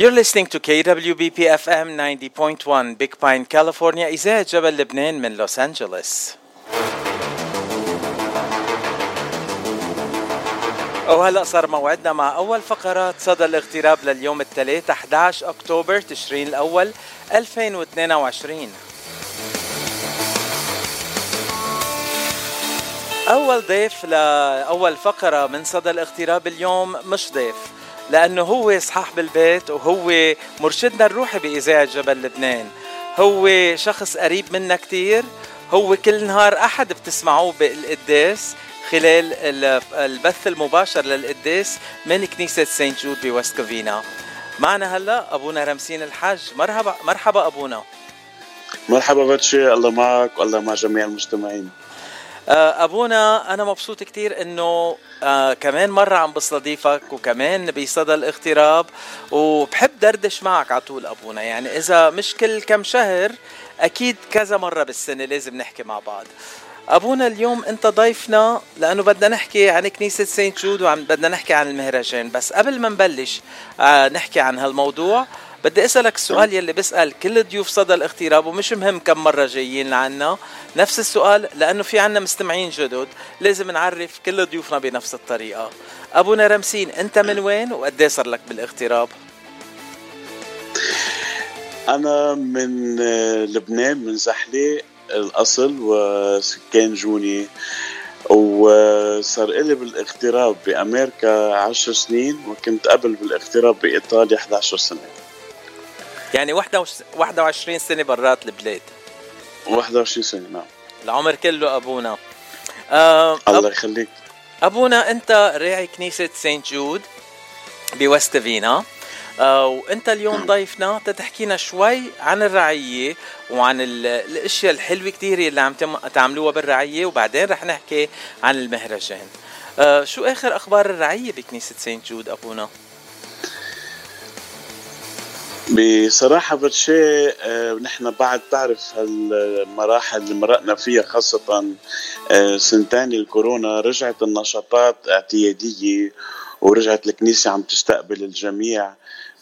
You're listening to KWBP FM 90.1 Big Pine, California. إذاعة جبل لبنان من لوس أنجلوس وهلا صار موعدنا مع أول فقرات صدى الاغتراب لليوم الثلاث 11 أكتوبر تشرين الأول 2022 أول ضيف لأول فقرة من صدى الاغتراب اليوم مش ضيف. لأنه هو صاحب البيت وهو مرشدنا الروحي بإذاعة جبل لبنان. هو شخص قريب منا كتير. هو كل نهار أحد بتسمعوه بالقداس خلال البث المباشر للقداس من كنيسة Saint Jude ب West Covina. معنا هلا أبونا رمسين الحاج. مرحبا مرحبا أبونا. مرحبا باتشي. الله معك. والله مع جميع المستمعين. آه، أبونا أنا مبسوط كتير إنه آه كمان مرة عم بستضيفك وكمان بصدى الاغتراب وبحب دردش معك على طول أبونا. يعني إذا مش كل كم شهر أكيد كذا مرة بالسنة لازم نحكي مع بعض. أبونا اليوم أنت ضيفنا لأنه بدنا نحكي عن كنيسة سانت جود وعم بدنا نحكي عن المهرجان. بس قبل ما نبلش آه نحكي عن هالموضوع. بدي أسألك السؤال يلي بسال كل ضيوف صدى الاغتراب ومش مهم كم مرة جايين لعنا. نفس السؤال لأنه في عنا مستمعين جدد لازم نعرف كل ضيوفنا بنفس الطريقة. ابونا رمسين أنت من وين وقد صار لك بالاغتراب؟ أنا من لبنان من زحله الأصل وسكان جوني. وصار لي بالاغتراب بأمريكا عشر سنين وكنت قبل بالاغتراب بإيطاليا 11 سنة. يعني 21 سنة برات البلاد. 21 سنة نعم. العمر كله أبونا. آه الله يخليك. أبونا أنت راعي كنيسة Saint Jude ب West Covina. آه وأنت اليوم ضيفنا تتحكينا شوي عن الرعية وعن الأشياء الحلوة كثير اللي عم تعملوها بالرعية وبعدين رح نحكي عن المهرجان. آه شو آخر أخبار الرعية بكنيسة Saint Jude أبونا؟ بصراحة برشي آه، نحن بعد تعرف هالمراحل اللي مرقنا فيها خاصة آه، سنتين الكورونا رجعت النشاطات اعتيادية ورجعت الكنيسة عم تستقبل الجميع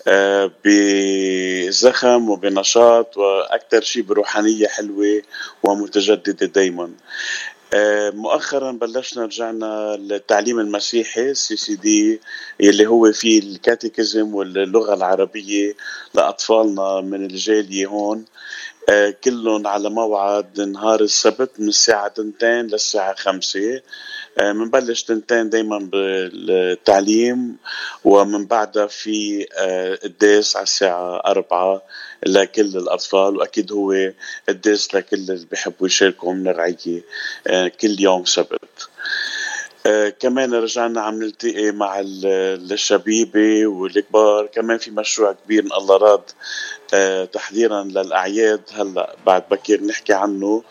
آه، بزخم وبنشاط وأكثر شيء بروحانية حلوة ومتجددة دائما آه، مؤخرا بلشنا رجعنا للتعليم المسيحي CCD اللي هو فيه الكاتيكزم واللغة العربية لأطفالنا من الجالية هون. آه، كلهم على موعد نهار السبت من الساعة 2 للساعة 5 آه، منبلش تنتين دايما بالتعليم ومن بعدها في آه، الداس على الساعة 4 لكل الأطفال وأكيد هو الداس لكل اللي بيحبوا يشاركوا من الرعية آه، كل يوم سبت. آه كمان رجعنا عم نلتقي مع الشبيبة والكبار. كمان في مشروع كبير من الله راد آه تحضيرا للأعياد. هلأ بعد بكير نحكي عنه.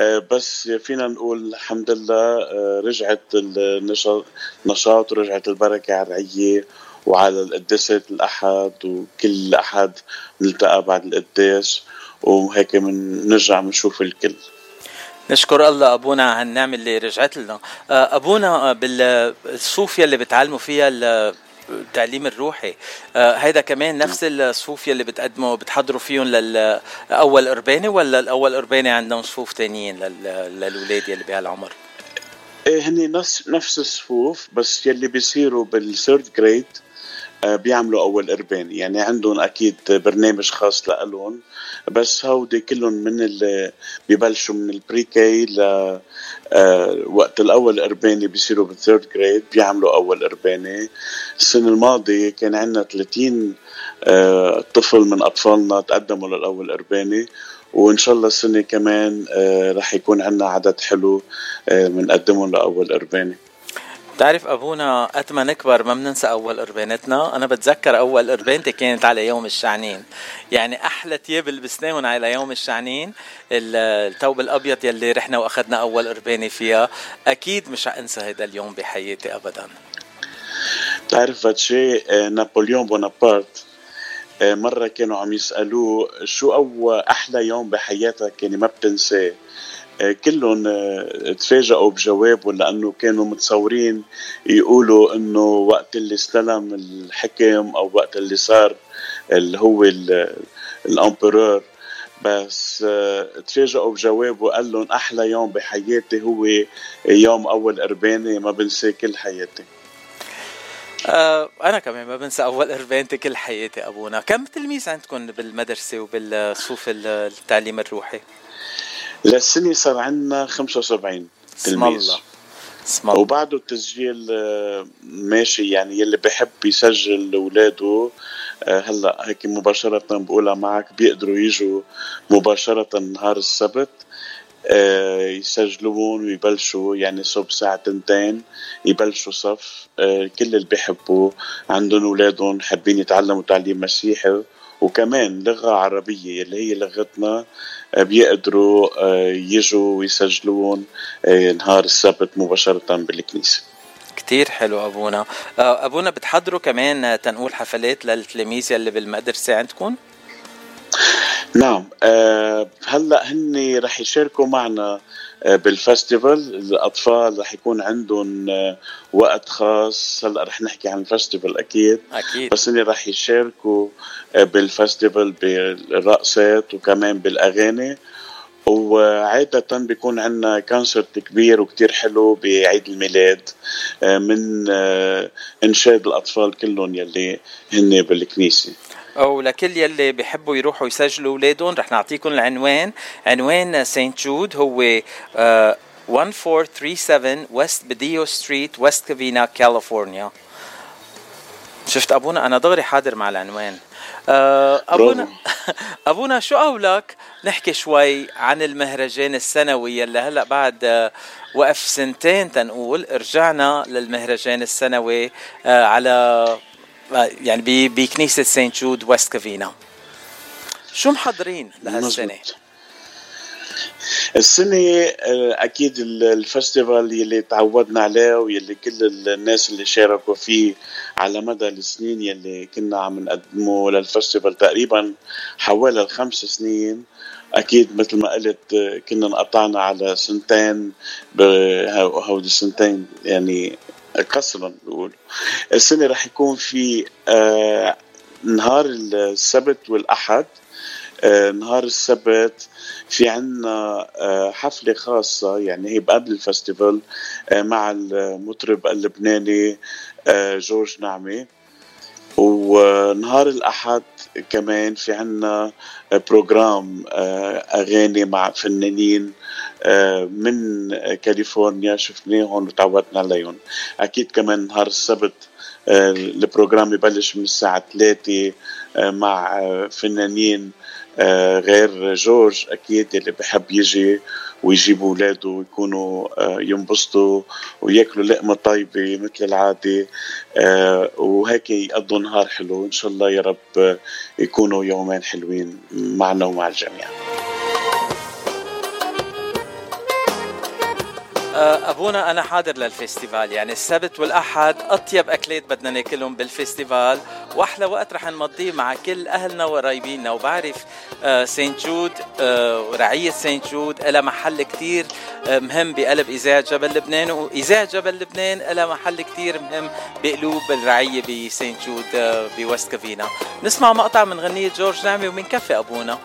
آه بس فينا نقول الحمد لله رجعت النشاط ورجعت البركة على الرعية وعلى القداسات الأحد وكل أحد نلتقى بعد القداس وهيك من نرجع بنشوف الكل. نشكر الله أبونا على هالنعمه اللي رجعت لنا. آه، أبونا بالصوف يلي بتعلموا فيها التعليم الروحي. آه، هيدا كمان نفس الصفوف يلي بتقدموا بتحضروا فيهم للاول قرباني ولا الأول قرباني عندهم صفوف تانيين للاولاد يلي بهالعمر؟ إيه هني نفس نفس الصفوف بس يلي بيصيروا بالثيرد جريد آه، بيعملوا أول قربان. يعني عندهم أكيد برنامج خاص لهم بس هودي كلهم من اللي ببلشوا من ال pre-K ل آه، وقت الأول قرباني بيصيروا بال third grade بيعملوا أول قرباني السنة الماضية كان عندنا 30 آه، طفل من أطفالنا تقدموا للأول قرباني وإن شاء الله السنة كمان رح يكون عندنا عدد حلو بنقدمهم لأول قرباني بتعرف أبونا قد ما نكبر ما بننسى أول قربانتنا. أنا بتذكر أول قربانتي كانت على يوم الشعنين. يعني أحلى تياب لبسناهم على يوم الشعنين. الثوب الأبيض يلي رحنا واخذنا أول قربانة فيها. أكيد مش أنسى هذا اليوم بحياتي ابدا. بتعرف شيء آه، نابليون بونابرت آه، مرة كانوا عم يسألوه شو أول أحلى يوم بحياتك يعني ما بتنساه. كلهم آه، تفاجئوا بجوابه لأنه كانوا متصورين يقولوا انه وقت اللي استلم الحكم أو وقت اللي صار اللي هو ال emperor. بس تفاجئوا بجوابه قال لهم أحلى يوم بحياتي هو يوم اول قرباني ما بنساه كل حياتي. آه أنا كمان ما بنسى اول قربانتي كل حياتي ابونا. كم تلميذ عندكم بالمدرسة وبالصفوف التعليم الروحي؟ للسنه صار عندنا 75 تلميذ. اسم الله. وبعده التسجيل آه، ماشي يعني يلي بحب يسجل لاولاده آه، هلا هيك مباشرة بقولها معك بيقدروا يجوا مباشرة نهار السبت آه، يسجلون ويبلشوا يعني صوب ساعة تنتين يبلشوا صف كل اللي بيحبوا عندهم أولادهم حابين يتعلموا تعليم مسيحي وكمان لغة عربية اللي هي لغتنا آه، بيقدروا آه، يجوا ويسجلون آه، نهار السبت مباشرة بالكنيسة كتير حلو أبونا أبونا بتحضروا كمان تنقول حفلات للتلاميذ يلي بالمدرسة عندكم؟ نعم هلا هن رح يشاركوا معنا بال festival. الأطفال رح يكون عندهم وقت خاص. هلا رح نحكي عن ال festival أكيد. أكيد. بس هن رح يشاركوا بال festival بالرقصات وكمان بالأغاني. وعادة بيكون عندنا concert كبير وكتير حلو بعيد الميلاد من إنشاد الأطفال كلهم يلي هن بالكنيسة. أو لكل يلي بيحبوا يروحوا يسجلوا أولادهم رح نعطيكم العنوان. عنوان سانت جود هو 1437 West Badillo Street West Covina كاليفورنيا شفت أبونا؟ أنا دغري حاضر مع العنوان. آه، ابونا أبونا شو قولك نحكي شوي عن المهرجان السنوي يلي هلأ بعد آه، وقف سنتين تنقول رجعنا للمهرجان السنوي آه، على يعني بكنيسة سانت جود West Covina. شو محضرين لهالسنة؟ السنة آه، أكيد ال festival يلي تعودنا عليه ويلي كل الناس اللي شاركوا فيه على مدى السنين يلي كنا عم نقدمه لل festival تقريبا حوالي الخمس سنين. أكيد مثل ما قلت آه، كنا انقطعنا على سنتين هودي السنتين يعني قصرا بقول. السنة رح يكون في آه نهار السبت والأحد آه نهار السبت. في عنا آه حفلة خاصة يعني هي قبل الفستيفال آه مع المطرب اللبناني آه جورج نعمي. ونهار الأحد كمان في عنا program آه، أغاني مع فنانين آه، من كاليفورنيا. شفناهم وتعودنا عليهم. أكيد كمان نهار السبت آه، ال program يبلش من الساعة 3 مع فنانين غير جورج أكيد اللي بحب يجي ويجيبوا اولاده ويكونوا آه، ينبسطوا وياكلوا لقمة طيبة مثل العادة آه، وهيك يقضوا نهار حلو. إن شاء الله يا رب يكونوا يومين حلوين معنا ومع الجميع. آه، أبونا أنا حاضر لل festival. يعني السبت والأحد أطيب أكلات بدنا ناكلهم بال festival. واحلى وقت رح نمضيه مع كل أهلنا وقرايبينا. وبعرف آه، سانت جود آه، ورعيه سانت جود لها محل كتير مهم بقلب إذاعة جبل لبنان. وإذاعة جبل لبنان لها محل كتير مهم بقلوب الرعية بسانت جود ب West Covina. نسمع مقطع من غنية جورج نعمي ومنكفي أبونا.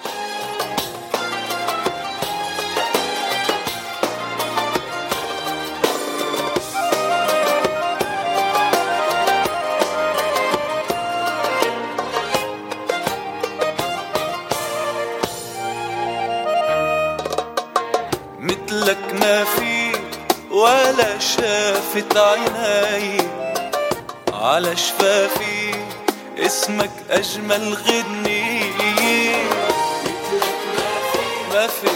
شافت عيناي على شفافي اسمك أجمل غني. ما في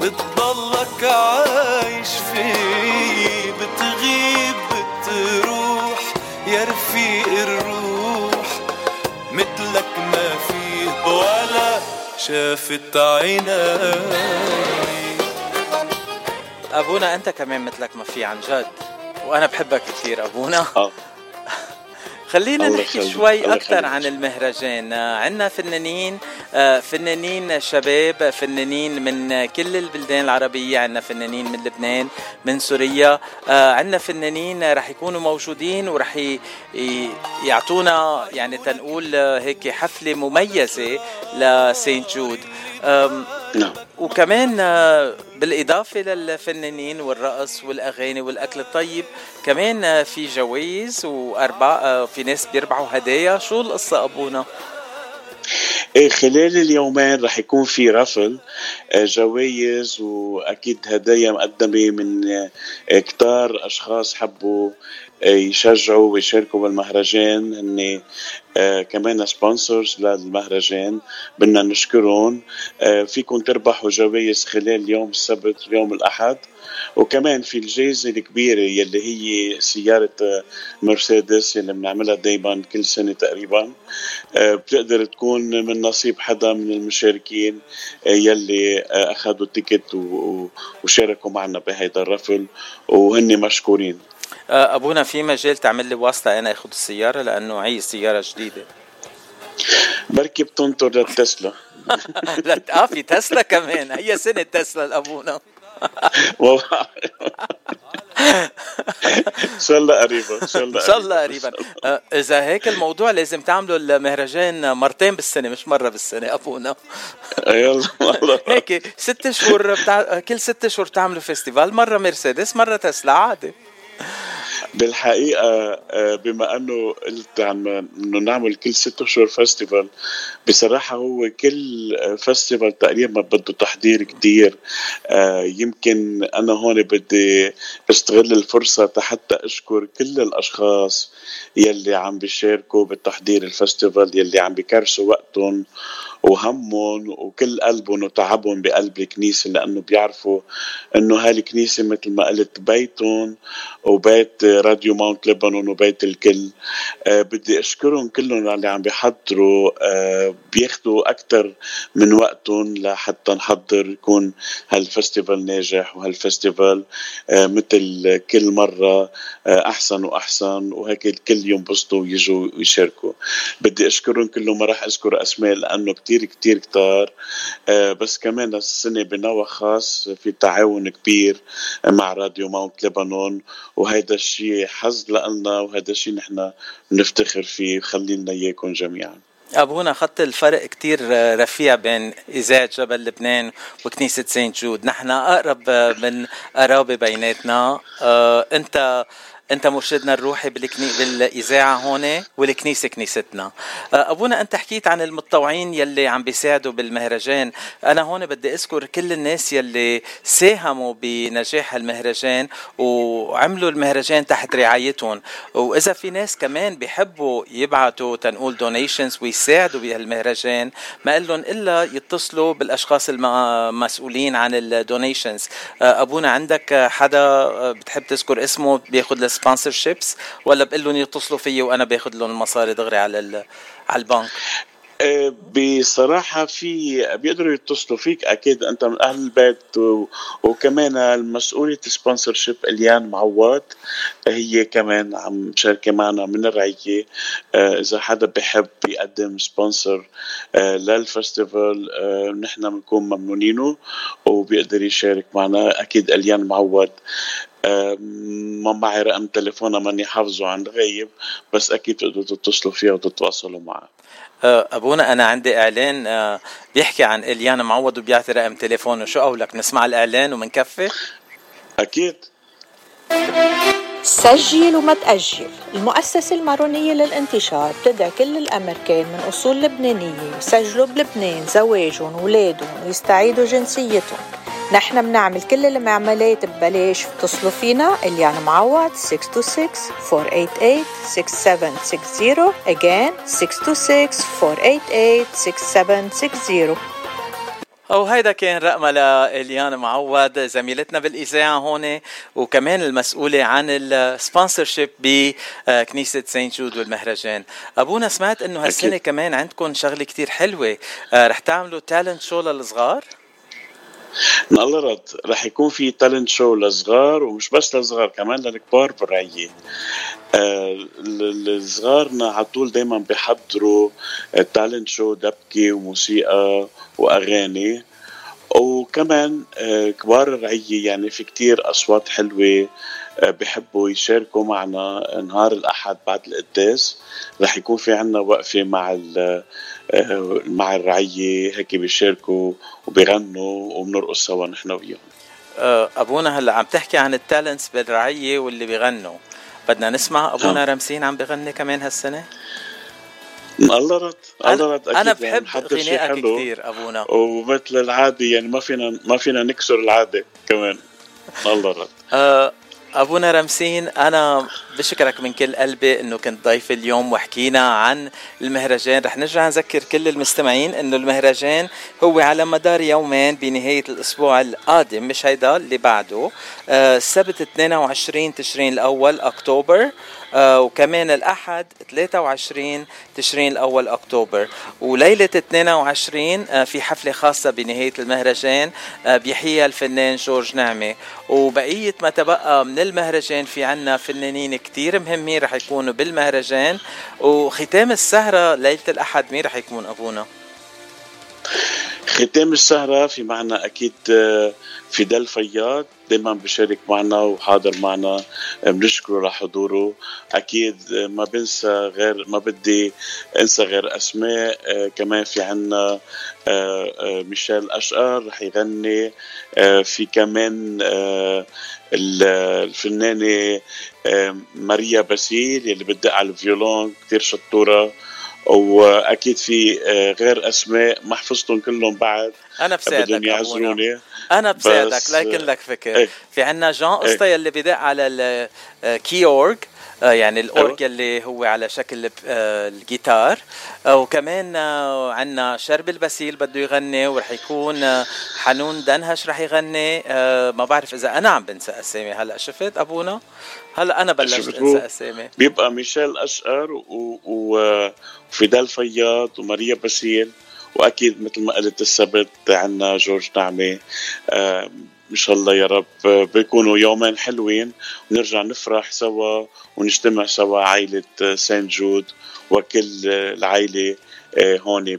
بتضلك عايش في بتغيب بتروح. يا رفيق الروح ما فيه. ولا شافت عيناي. أبونا أنت كمان مثلك ما في عن جد. وأنا بحبك كثير أبونا آه. خلينا نحكي شوي أكثر. عن المهرجان عندنا فنانين فنانين شباب فنانين من كل البلدان العربية عندنا فنانين من لبنان من سوريا آه، عندنا فنانين رح يكونوا موجودين ورح يعطونا يعني تنقول آه، هيك حفلة مميزة لسينت جود. نعم. وكمان آه، بالإضافة للفنانين والرقص والأغاني والأكل الطيب كمان آه، في جوائز وأربع آه، في ناس بيربحوا هدايا. شو القصة أبونا؟ إيه خلال اليومين رح يكون في رفل آه، جوائز وأكيد هدايا مقدمة من آه، كتار أشخاص حبوا آه، يشجعوا ويشاركوا بالمهرجان. هن كمان سبونسرز للمهرجان بدنا نشكرهم. فيكم تربحوا جوائز خلال يوم السبت ويوم الأحد. وكمان في الجائزة الكبيرة يلي هي سيارة آه، مرسيدس يلي بنعملها دايما كل سنة تقريبا. آه، بتقدر تكون من نصيب حدا من المشاركين آه، يلي أخذوا تيكت وشاركوا معنا بهيدا الرفل وهن مشكورين. أبونا في مجال تعمل لي واسطة أنا أخذ السيارة لأنه هي سيارة جديدة. بركي بتنطر للتسلا. لا آه في تسلا كمان. هي سنة تسلا لأبونا. إن شاء الله قريبا إن شاء الله إن شاء الله قريبا. آه، إذا هيك الموضوع لازم تعملوا المهرجان مرتين بالسنة مش مرة بالسنة أبونا. يلا هيك ست شهور بتاع... كل ست شهور بتعملوا فيستيفال مرة مرسيدس مرة تسلا عادي. بالحقيقة آه، بما أنه قلت عم إنه نعمل كل ست أشهر فestival بصراحة هو كل فestival تقريبا بده تحضير كتير. آه، يمكن أنا هون بدي استغل الفرصة حتى أشكر كل الأشخاص يلي عم بيشاركوا بالتحضير الفestival يلي عم بيكرسوا وقتهم. وهمهم وكل قلبهم وتعبهم بقلب الكنيسة لأنه بيعرفوا إنه هالكنيسة مثل ما قلت بيتهم وبيت راديو ماونت لبنان وبيت الكل. آه بدي أشكرهم كلهم اللي عم بيحضروا. آه بياخدوا أكثر من وقتهم لحتى نحضر يكون هالفستيفال ناجح وهالفستيفال آه مثل كل مرة أحسن وأحسن وهيك الكل ينبسطوا ويجوا ويشاركوا. بدي أشكرهم كلهم ما راح أذكر أسماء لأنه كتير كتير كتار. آه بس كمان السنة بنوع خاص في تعاون كبير مع راديو ماونت لبنان وهيدا الشيء حظ لنا وهذا الشيء نحن بنفتخر فيه. خلي لنا إياكم جميعا. ابونا خط الفرق كتير رفيع بين اذاعه جبل لبنان وكنيسة سانت جود. نحن أقرب من قرابة بيناتنا. آه، أنت مرشدنا الروحي بالكني... بالإذاعة هون والكنيسة كنيستنا. آه، أبونا أنت حكيت عن المتطوعين يلي عم بيساعدوا بالمهرجان. أنا هون بدي أذكر كل الناس يلي ساهموا بنجاح المهرجان وعملوا المهرجان تحت رعايتهم. وإذا في ناس كمان بيحبوا يبعتوا تنقول donations ويساعدوا بهالمهرجان ما لهم إلا يتصلوا بالأشخاص المسؤولين عن ال donations أبونا عندك حدا بتحب تذكر اسمه بياخذ ال sponsorships ولا بقول لهم يتصلوا فيي وأنا باخذ لهم المصاري دغري على على البنك آه، بصراحة في بيقدروا يتصلوا فيك أكيد أنت من أهل البيت. وكمان المسؤولة sponsorship إليان معوض هي كمان عم تشارك معنا من الرعية آه، إذا حدا بحب يقدم sponsor آه، لل festival نحن بنكون ممنونينه وبيقدر يشارك معنا أكيد إليان معوض ما معي رقم تليفونها ماني حافظه عن غايب بس أكيد تقدروا تتصلوا فيها وتتواصلوا معها آه، أبونا أنا عندي إعلان آه، بيحكي عن إليان معوض وبيعطي رقم تليفونه. شو قولك؟ نسمع الإعلان ومنكفي؟ أكيد. سجل وما تأجل المؤسسة المارونية للانتشار بتدعي كل الأمريكان من أصول لبنانية. يسجلوا بلبنان زواجهم ولادهم ويستعيدوا جنسيتهم. نحن بنعمل كل المعاملات ببلاش. اتصلوا فينا اليانا معوض 626-488-6760 again 626-488-6760 وهيدا كان رقم لإليان معوض زميلتنا بالإذاعة هون وكمان المسؤولة عن ال sponsorship بكنيسة سانت جود والمهرجان. أبونا سمعت إنه هالسنة كمان عندكم شغلة كتير حلوة. آه، رح تعملوا talent show للصغار؟ إن الله راد رح يكون في talent show لصغار ومش بس لصغار كمان للكبار بالرعية آه الصغارنا على طول دايما بيحضروا تالنت شو دبكة وموسيقى وأغاني. وكمان آه، كبار الرعية يعني في كتير أصوات حلوة آه، بحبوا يشاركوا معنا نهار الأحد بعد القداس رح يكون في عنا وقفة مع آه، مع الرعية هيك بيشاركوا وبيغنوا وبنرقص سوا نحن وياهم أبونا هلأ عم تحكي عن التالنتس بالرعية واللي بيغنوا. بدنا نسمع أبونا رمسين عم بغني كمان هالسنة؟ الله رد أكيد أنا يعني بحب غنائك كثير أبونا. ومثل العادة يعني ما فينا ما فينا نكسر العادة كمان. الله رد أه أبونا رمسين أنا بشكرك من كل قلبي إنه كنت ضيف اليوم وحكينا عن المهرجان. رح نرجع نذكر كل المستمعين إنه المهرجان هو على مدار يومين بنهاية الأسبوع القادم مش هيدا اللي بعده. آه السبت 22 تشرين الأول أكتوبر آه وكمان الأحد 23 تشرين الأول أكتوبر. وليلة 22 آه في حفلة خاصة بنهاية المهرجان آه الفنان جورج نعمة. وبقية ما تبقى من المهرجان في عنا فنانين كتير مهمين رح يكونوا بالمهرجان وختام السهرة ليلة الأحد مين رح يكون أبونا؟ ختام السهرة في معنا أكيد آه، فيدال فياض دائما بشارك معنا وحاضر معنا آه، بنشكره لحضوره. أكيد آه، ما بنسى غير ما بدي أنسى غير أسماء كمان في عنا ميشيل أشقر رح يغني في كمان الفنانة ماريا باسيل يلي بتدق على الفيولون كتير شطورة. وأكيد في آه، غير أسماء ما حفظتهم كلهم بعد. أنا بساعدك يعذروني أنا بساعدك لكن لك فكر. إيه. في عنا جان قسطى إيه يلي بدق على الكي اورج آه، يعني الاورج اللي هو على شكل آه، الجيتار. وكمان عندنا شربل باسيل بده يغني ورح يكون حنون دنهش رح يغني. ما بعرف إذا أنا عم بنسى أسامي. هلأ شفت أبونا؟ هلأ أنا بلشت أنسى أسامي. بيبقى ميشيل أشقر وفيدال فياض وماريا باسيل وأكيد مثل ما قلت السبت عندنا جورج نعمة. آه إن شاء الله يا رب بيكونوا يومين حلوين ونرجع نفرح سوا ونجتمع سوا عائلة سان جود وكل العائلة آه، هون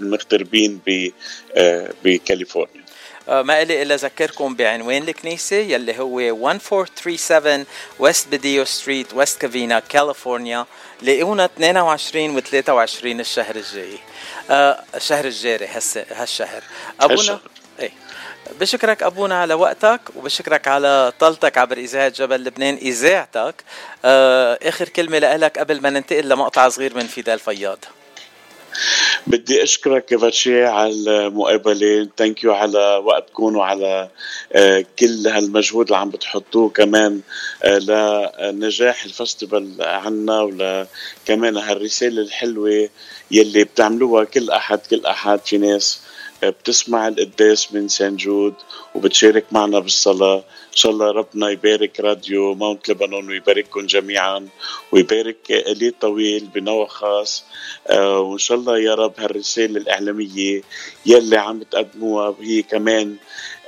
المغتربين آه، بكاليفورنيا. آه، ما إلي إلا أذكركم بعنوان الكنيسة يلي هو 1437 West Badillo Street West Covina كاليفورنيا لاقونا 22 و 23 الشهر الجاي. الشهر الجاري هالشهر. أبونا بشكرك أبونا على وقتك وبشكرك على طلتك عبر إذاعة جبل لبنان إذاعتك. آه آخر كلمة لك قبل ما ننتقل لمقطع صغير من فيدال فياض. بدي أشكرك فاتشي على المقابلة. thank you على وقتكم وعلى آه، كل هالمجهود اللي عم بتحطوه كمان آه، لنجاح ال festival عنا ولكمان هالرسالة الحلوة يلي بتعملوها كل أحد كل أحد في ناس بتسمع القداس من سان جود وبتشارك معنا بالصلاة. إن شاء الله ربنا يبارك Radio Mount Lebanon ويبارككم جميعا ويبارك إلي طويل بنوع خاص. آه وإن شاء الله يا رب هالرسالة الإعلامية يلي عم تقدموها هي كمان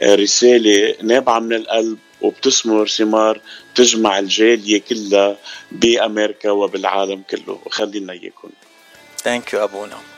آه رسالة نابعة من القلب وبتثمر ثمار تجمع الجالية كلها بأمريكا وبالعالم كله. وخلينا إياكم. Thank you أبونا